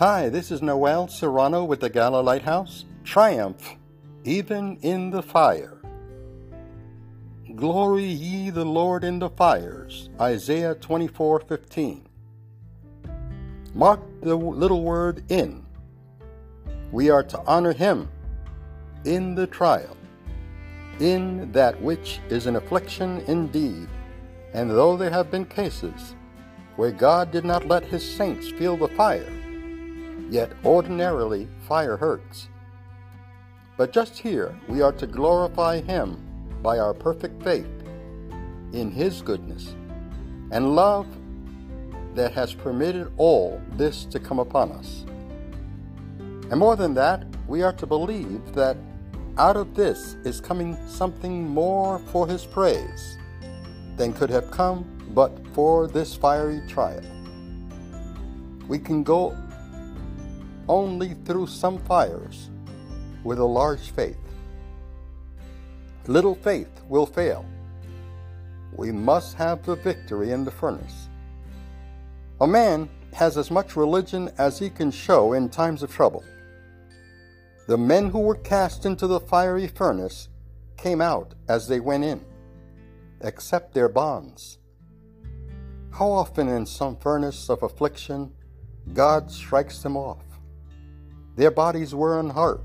Hi, this is Noel Serrano with the Gala Lighthouse. Triumph, even in the fire. Glory ye the Lord in the fires. Isaiah 24:15. Mark the little word in. We are to honor him in the trial, in that which is an affliction indeed. And though there have been cases where God did not let his saints feel the fire, yet ordinarily fire hurts. But just here we are to glorify him by our perfect faith in his goodness and love that has permitted all this to come upon us. And more than that, we are to believe that out of this is coming something more for his praise than could have come but for this fiery trial. We can go only through some fires with a large faith. Little faith will fail. We must have the victory in the furnace. A man has as much religion as he can show in times of trouble. The men who were cast into the fiery furnace came out as they went in, except their bonds. How often in some furnace of affliction God strikes them off? Their bodies were unhurt,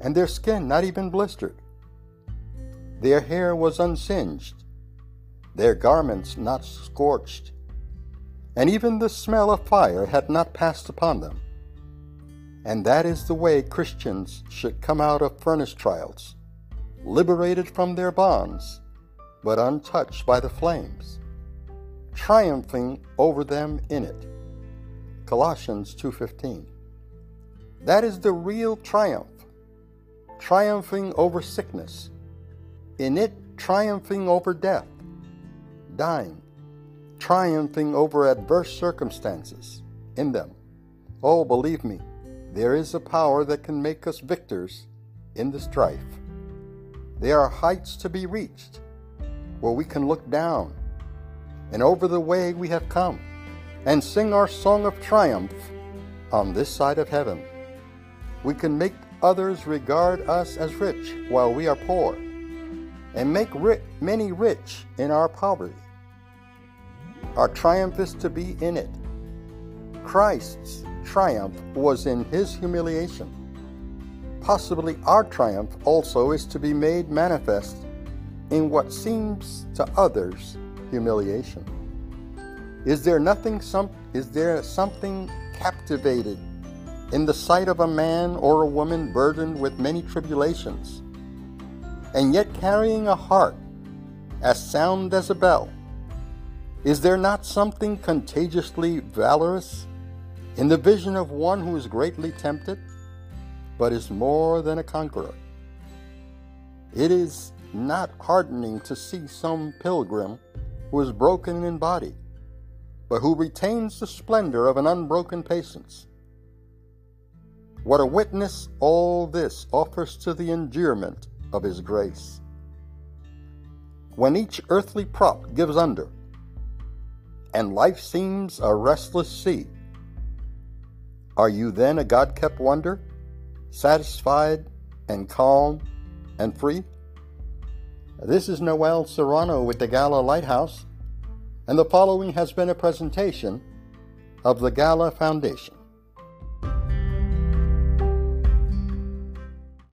and their skin not even blistered. Their hair was unsinged, their garments not scorched, and even the smell of fire had not passed upon them. And that is the way Christians should come out of furnace trials, liberated from their bonds, but untouched by the flames, triumphing over them in it. Colossians 2:15. That is the real triumph, triumphing over sickness, in it triumphing over death, dying, triumphing over adverse circumstances. In them. Oh, believe me, there is a power that can make us victors in the strife. There are heights to be reached where we can look down. And over the way we have come. And sing our song of triumph on this side of heaven. We can make others regard us as rich while we are poor and make ri- many rich in our poverty. Our triumph is to be in it. Christ's triumph was in his humiliation. Possibly our triumph also is to be made manifest in what seems to others humiliation. Is there nothing some is there something captivated in the sight of a man or a woman burdened with many tribulations and yet carrying a heart as sound as a bell? Is there not something contagiously valorous in the vision of one who is greatly tempted, but is more than a conqueror. It is not heartening to see some pilgrim who is broken in body, but who retains the splendor of an unbroken patience. What a witness all this offers to the endearment of His grace. When each earthly prop gives under, and life seems a restless sea, are you then a God kept wonder, satisfied and calm and free? This is Noel Serrano with the Gala Lighthouse, and the following has been a presentation of the Gala Foundation.